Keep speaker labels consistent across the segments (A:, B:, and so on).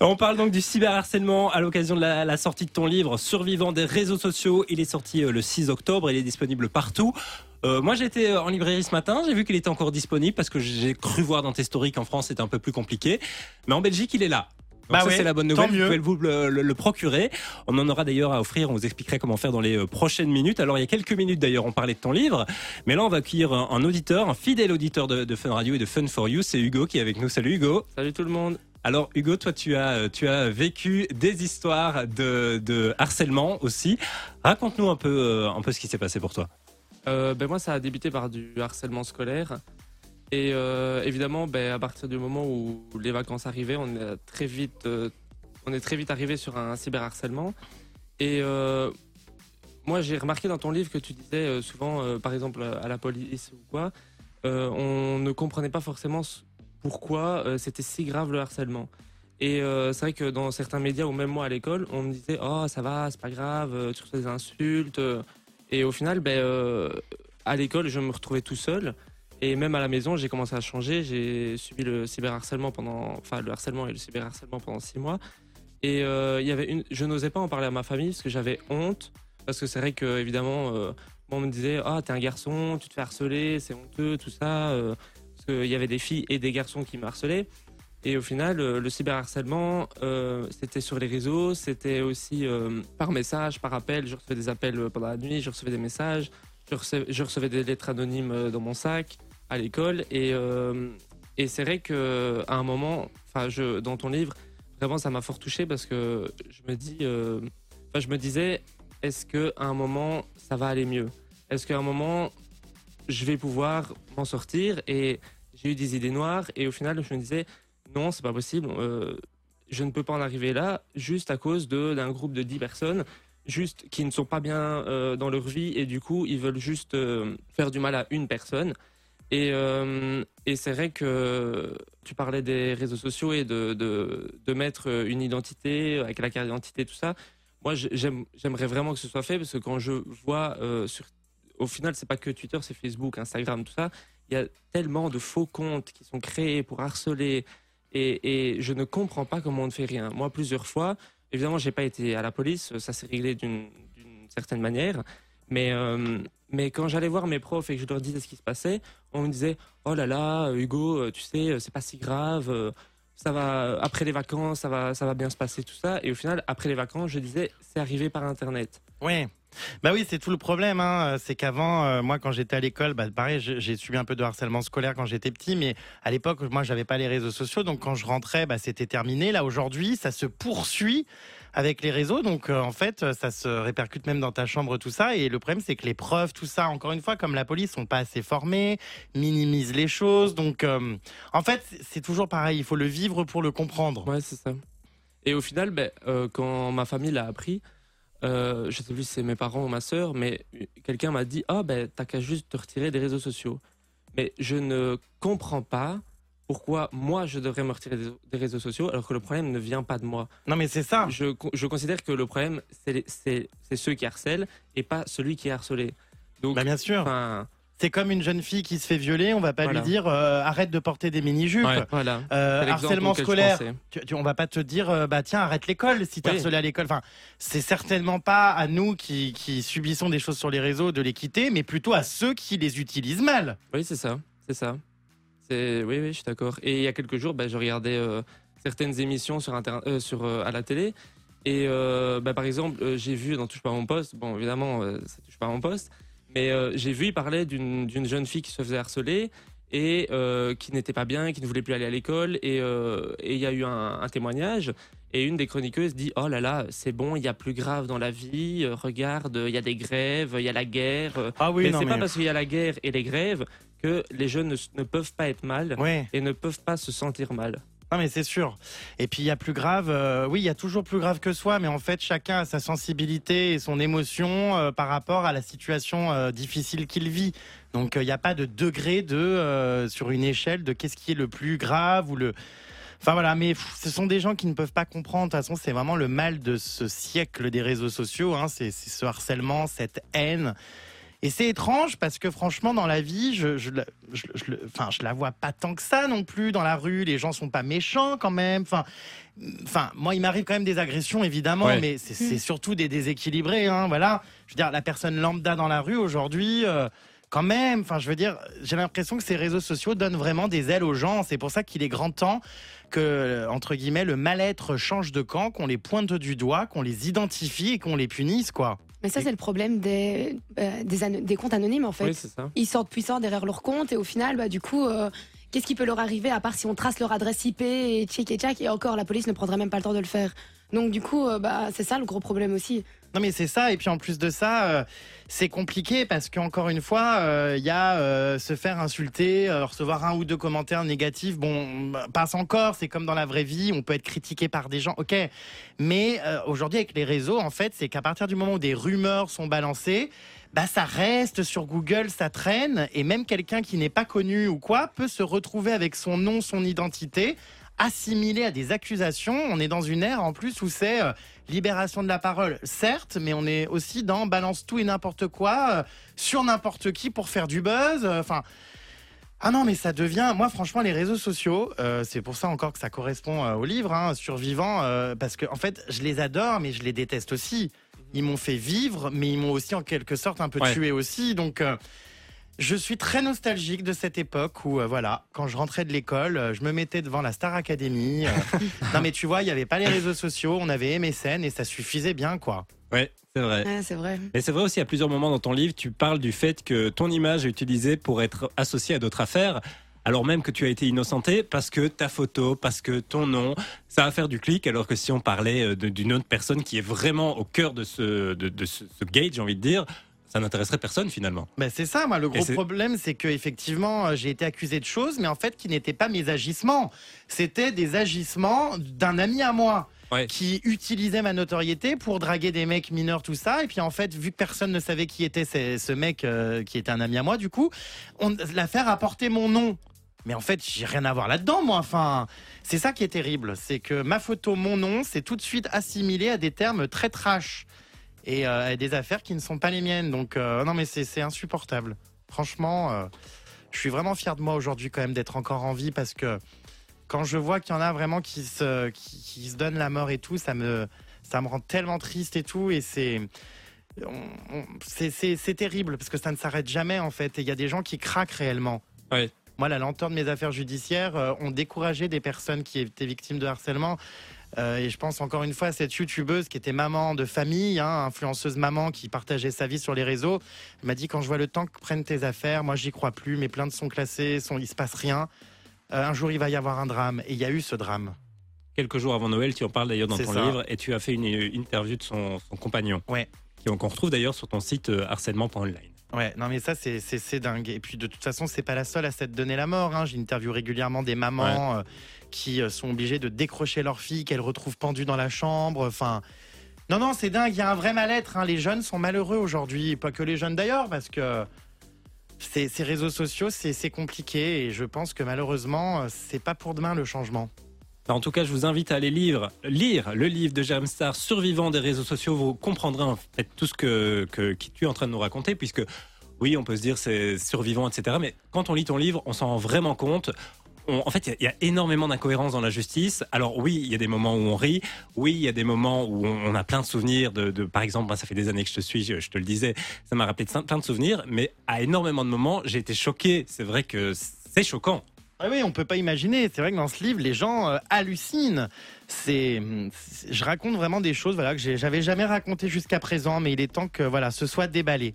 A: On parle donc du cyberharcèlement à l'occasion de la, sortie de ton livre Survivant des réseaux sociaux. Il est sorti euh, le 6 octobre, il est disponible partout. Euh, moi j'étais euh, en librairie ce matin, j'ai vu qu'il était encore disponible parce que j'ai cru voir dans tes stories qu'en France c'était un peu plus compliqué. Mais en Belgique il est là. bah ça c'est la bonne nouvelle, vous pouvez vous le, procurer. On en aura d'ailleurs à offrir, on vous expliquerait comment faire dans les prochaines minutes. Alors il y a quelques minutes d'ailleurs on parlait de ton livre, mais là on va accueillir un, auditeur, un fidèle auditeur de, de Fun Radio et de Fun for You, c'est Hugo qui est avec nous. Salut Hugo.
B: Salut tout le monde.
A: Alors Hugo, toi tu as, tu as vécu des histoires de, harcèlement aussi. Raconte-nous un peu, euh, un peu ce qui s'est passé pour toi.
B: Euh, ben moi ça a débuté par du harcèlement scolaire. Et euh, évidemment, ben, à partir du moment où les vacances arrivaient, on est très vite, on est très vite arrivé sur un cyberharcèlement. Et moi, j'ai remarqué dans ton livre que tu disais souvent, par exemple à la police ou quoi, on ne comprenait pas forcément pourquoi euh, c'était si grave le harcèlement. Et euh, c'est vrai que dans certains médias ou même moi à l'école, on me disait oh ça va, c'est pas grave, euh, tu reçois des insultes. Et au final, ben, à l'école, je me retrouvais tout seul. Et même à la maison, j'ai commencé à changer. J'ai subi le cyberharcèlement pendant, enfin le harcèlement et le cyberharcèlement pendant six mois. Et il y avait une, je n'osais pas en parler à ma famille parce que j'avais honte. Parce que c'est vrai que évidemment, on me disait ah t'es un garçon, tu te fais harceler, c'est honteux, tout ça qu'il y avait des filles et des garçons qui me harcelaient. Et au final, euh, le cyberharcèlement, euh, c'était sur les réseaux, c'était aussi euh, par message, par appel. Je recevais des appels pendant la nuit, je recevais des messages, je recevais, des lettres anonymes dans mon sac à l'école. Et, et c'est vrai qu'à un moment, enfin, dans ton livre, vraiment, ça m'a fort touché parce que je me dis, je me disais, est-ce qu'à un moment, ça va aller mieux? Est-ce qu'à un moment, je vais pouvoir m'en sortir? Et j'ai eu des idées noires et au final, je me disais, non, c'est pas possible. Euh, je ne peux pas en arriver là juste à cause d'un groupe de 10 personnes juste qui ne sont pas bien euh, dans leur vie et du coup ils veulent juste euh, faire du mal à une personne et, et c'est vrai que tu parlais des réseaux sociaux et de, de, de mettre une identité avec la carte d'identité tout ça moi j'aimerais vraiment que ce soit fait parce que quand je vois sur au final c'est pas que Twitter c'est Facebook Instagram tout ça il y a tellement de faux comptes qui sont créés pour harceler et, je ne comprends pas comment on ne fait rien. Moi, plusieurs fois, évidemment, j'ai pas été à la police, ça s'est réglé d'une certaine manière, mais, euh, mais quand j'allais voir mes profs et que je leur disais ce qui se passait, on me disait Oh là là, Hugo, tu sais, c'est pas si grave, ça va, après les vacances, ça va, ça va bien se passer, tout ça. Et au final, après les vacances, je disais C'est arrivé par Internet.
C: Oui. Bah oui, c'est tout le problème. Hein. C'est qu'avant, euh, moi, quand j'étais à l'école, bah, pareil, j'ai subi un peu de harcèlement scolaire quand j'étais petit, mais à l'époque, moi, j'avais pas les réseaux sociaux, donc quand je rentrais, bah, c'était terminé. Là, aujourd'hui, ça se poursuit avec les réseaux, donc euh, en fait, ça se répercute même dans ta chambre, tout ça. Et le problème, c'est que les preuves, tout ça, encore une fois, comme la police, sont pas assez formés, minimisent les choses. Donc, euh, en fait, c'est toujours pareil. Il faut le vivre pour le comprendre.
B: Ouais, c'est ça. Et au final, ben, quand ma famille l'a appris, euh, je sais plus si c'est mes parents ou ma sœur, mais quelqu'un m'a dit Ah, ben, t'as qu'à juste te retirer des réseaux sociaux. Mais je ne comprends pas pourquoi moi je devrais me retirer des, réseaux sociaux alors que le problème ne vient pas de moi.
C: Non, mais c'est ça.
B: Je, je, considère que le problème, c'est ceux qui harcèlent et pas celui qui est harcelé.
C: Donc, bah, bien sûr. C'est comme une jeune fille qui se fait violer, on va pas lui dire euh, arrête de porter des mini-jupes.
B: voilà.
C: Euh, harcèlement scolaire, tu, on va pas te dire euh, bah tiens arrête l'école si tu harcelé à l'école. Enfin, c'est certainement pas à nous qui, qui, subissons des choses sur les réseaux de les quitter, mais plutôt à ceux qui les utilisent mal.
B: Oui, c'est ça, c'est ça. C'est oui, oui, je suis d'accord. Et il y a quelques jours, bah, je regardais certaines émissions sur, sur à la télé. Et bah, par exemple, j'ai vu dans Touche pas mon poste, bon évidemment, ça touche pas mon poste, mais euh, j'ai vu, il parlait d'une jeune fille qui se faisait harceler et euh, qui n'était pas bien, qui ne voulait plus aller à l'école. Et euh, il y a eu un, témoignage. Et une des chroniqueuses dit Oh là là, c'est bon, il y a plus grave dans la vie. regarde, il y a des grèves, il y a la guerre.
C: Ah oui,
B: mais c'est pas parce qu'il y a la guerre et les grèves que les jeunes ne, peuvent pas être mal et ne peuvent pas se sentir mal.
C: Non mais c'est sûr. Et puis il y a plus grave, euh, oui, il y a toujours plus grave que soi, mais en fait chacun a sa sensibilité et son émotion euh, par rapport à la situation euh, difficile qu'il vit. Donc il n'y a pas de degré de sur une échelle de qu'est-ce qui est le plus grave ou le. Enfin voilà, mais ce sont des gens qui ne peuvent pas comprendre. De toute façon, c'est vraiment le mal de ce siècle des réseaux sociaux. Hein. C'est ce harcèlement, cette haine. Et c'est étrange parce que franchement, dans la vie, je, je, je, je, enfin, je la vois pas tant que ça non plus dans la rue. Les gens sont pas méchants quand même. Enfin, enfin, moi, il m'arrive quand même des agressions, évidemment,
A: Ouais.
C: mais c'est c'est surtout des déséquilibrés. Hein, voilà. Je veux dire, la personne lambda dans la rue aujourd'hui. euh, quand même, enfin, je veux dire, j'ai l'impression que ces réseaux sociaux donnent vraiment des ailes aux gens. C'est pour ça qu'il est grand temps que, entre guillemets, le mal-être change de camp, qu'on les pointe du doigt, qu'on les identifie et qu'on les punisse, quoi.
D: Mais ça, c'est le problème des, euh, des, comptes anonymes, en fait.
B: Oui, c'est ça.
D: Ils sortent puissants derrière leur compte et au final, bah, du coup, euh, qu'est-ce qui peut leur arriver à part si on trace leur adresse IP et tchic et tchac? Et encore, la police ne prendrait même pas le temps de le faire. Donc, du coup, euh, bah, c'est ça le gros problème aussi.
C: Non mais c'est ça, et puis en plus de ça, euh, c'est compliqué parce qu'encore une fois, euh, il y a euh, se faire insulter, euh, recevoir un ou deux commentaires négatifs, bon, bah, passe encore, c'est comme dans la vraie vie, on peut être critiqué par des gens, ok, mais euh, aujourd'hui avec les réseaux, en fait, c'est qu'à partir du moment où des rumeurs sont balancées, bah ça reste sur Google, ça traîne, et même quelqu'un qui n'est pas connu ou quoi peut se retrouver avec son nom, son identité, assimilé à des accusations. On est dans une ère en plus où c'est euh, libération de la parole, certes, mais on est aussi dans balance tout et n'importe quoi euh, sur n'importe qui pour faire du buzz. euh, Enfin. ah non, mais ça devient. Moi, franchement, les réseaux sociaux, euh, c'est pour ça encore que ça correspond euh, au livre, hein, Survivant, euh, parce que en fait, je les adore, mais je les déteste aussi. Ils m'ont fait vivre, mais ils m'ont aussi en quelque sorte un peu
A: Ouais.
C: tué aussi. Donc, je suis très nostalgique de cette époque où, euh, voilà, quand je rentrais de l'école, euh, je me mettais devant la Star Academy. euh, non, mais tu vois, il n'y avait pas les réseaux sociaux, on avait MSN et ça suffisait bien, quoi.
A: Ouais, c'est vrai.
D: Ouais, c'est vrai.
A: Mais c'est vrai aussi, à plusieurs moments dans ton livre, tu parles du fait que ton image est utilisée pour être associée à d'autres affaires, alors même que tu as été innocenté parce que ta photo, parce que ton nom, ça va faire du clic, alors que si on parlait euh, de- d'une autre personne qui est vraiment au cœur de ce, de, de ce, ce gate, j'ai envie de dire, ça n'intéresserait personne finalement.
C: Ben c'est ça, moi, le gros problème, c'est que effectivement, euh, j'ai été accusé de choses, mais en fait, qui n'étaient pas mes agissements. C'était des agissements d'un ami à moi.
A: Ouais.
C: qui utilisait ma notoriété pour draguer des mecs mineurs, tout ça. Et puis en fait, vu que personne ne savait qui était ce, mec euh, qui était un ami à moi, du coup, l'affaire a porté mon nom. Mais en fait, j'ai rien à voir là-dedans, moi. Enfin, c'est ça qui est terrible, c'est que ma photo, mon nom, c'est tout de suite assimilé à des termes très trash et euh, à des affaires qui ne sont pas les miennes. Donc euh, non, mais c'est insupportable. Franchement, euh, je suis vraiment fier de moi aujourd'hui quand même d'être encore en vie parce que quand je vois qu'il y en a vraiment qui se, qui, qui se donnent la mort et tout, ça me, ça me rend tellement triste et tout. Et c'est, c'est, terrible parce que ça ne s'arrête jamais en fait. Et il y a des gens qui craquent réellement.
A: Ouais.
C: Moi, la lenteur de mes affaires judiciaires ont découragé des personnes qui étaient victimes de harcèlement. Euh, et je pense encore une fois à cette youtubeuse qui était maman de famille, hein, influenceuse maman qui partageait sa vie sur les réseaux. Elle m'a dit quand je vois le temps que prennent tes affaires, moi j'y crois plus, mes plaintes sont classées, sont, il se passe rien. Euh, un jour il va y avoir un drame. Et il y a eu ce drame.
A: Quelques jours avant Noël, tu en parles d'ailleurs dans ton
C: ça.
A: livre, et tu as fait une interview de son, son compagnon,
C: Ouais.
A: qui- qu'on retrouve d'ailleurs sur ton site euh, harcèlement.online.
C: Ouais, non mais ça c'est dingue. Et puis de toute façon c'est pas la seule à s'être donné la mort. Hein. J'interviewe régulièrement des mamans euh, qui euh, sont obligées de décrocher leur fille qu'elles retrouvent pendue dans la chambre. Enfin, non non c'est dingue. Il y a un vrai mal-être. hein. Les jeunes sont malheureux aujourd'hui, pas que les jeunes d'ailleurs, parce que ces, ces réseaux sociaux c'est c'est compliqué et je pense que malheureusement euh, c'est pas pour demain le changement.
A: En tout cas, je vous invite à aller lire, le livre de Jérém Star, Survivant des réseaux sociaux. Vous comprendrez en fait tout ce que, que tu es en train de nous raconter, puisque oui, on peut se dire c'est survivant, etc. Mais quand on lit ton livre, on s'en rend vraiment compte. En fait, il y a- énormément d'incohérences dans la justice. Alors oui, il y a des moments où on rit. Oui, il y a des moments où on, a plein de souvenirs. De, par exemple, ça fait des années que je te suis, je, je te le disais, ça m'a rappelé de- plein de souvenirs. Mais à énormément de moments, j'ai été choqué. C'est vrai que c'est choquant.
C: Ah oui, on peut pas imaginer. C'est vrai que dans ce livre, les gens euh, hallucinent. C'est, je raconte vraiment des choses, voilà, que j'avais jamais raconté jusqu'à présent, mais il est temps que voilà, ce soit déballé.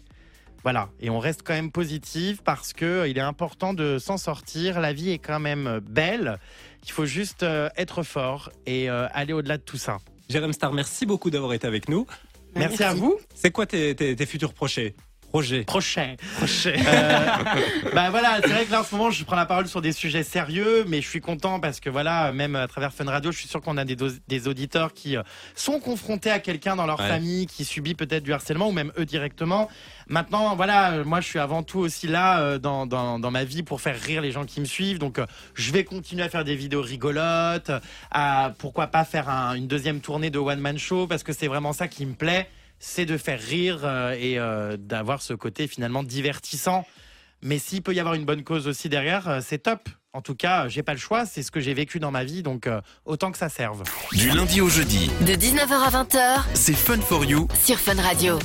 C: Voilà, et on reste quand même positif parce que euh, il est important de s'en sortir. La vie est quand même euh, belle. Il faut juste euh, être fort et euh, aller au-delà de tout ça.
A: Jérém Star, merci beaucoup d'avoir été avec nous.
C: Merci, à vous.
A: C'est quoi tes, tes- tes futurs projets? Projets.
C: Prochain. Euh, bah voilà, c'est vrai que là en ce moment je prends la parole sur des sujets sérieux, mais je suis content parce que voilà, même à travers Fun Radio, je suis sûr qu'on a des, des auditeurs qui euh, sont confrontés à quelqu'un dans leur
A: Ouais.
C: famille qui subit peut-être du harcèlement ou même eux directement. Maintenant, voilà, euh, moi je suis avant tout aussi là euh, dans, dans, dans ma vie pour faire rire les gens qui me suivent. Donc je vais continuer à faire des vidéos rigolotes, à pourquoi pas faire un- une deuxième tournée de one man show parce que c'est vraiment ça qui me plaît c'est de faire rire euh, et euh, d'avoir ce côté finalement divertissant. Mais s'il peut y avoir une bonne cause aussi derrière, euh, c'est top. En tout cas, j'ai pas le choix, c'est ce que j'ai vécu dans ma vie, donc euh, autant que ça serve.
E: Du lundi au jeudi,
F: De 19h à 20h
E: c'est Fun for You
F: sur Fun Radio.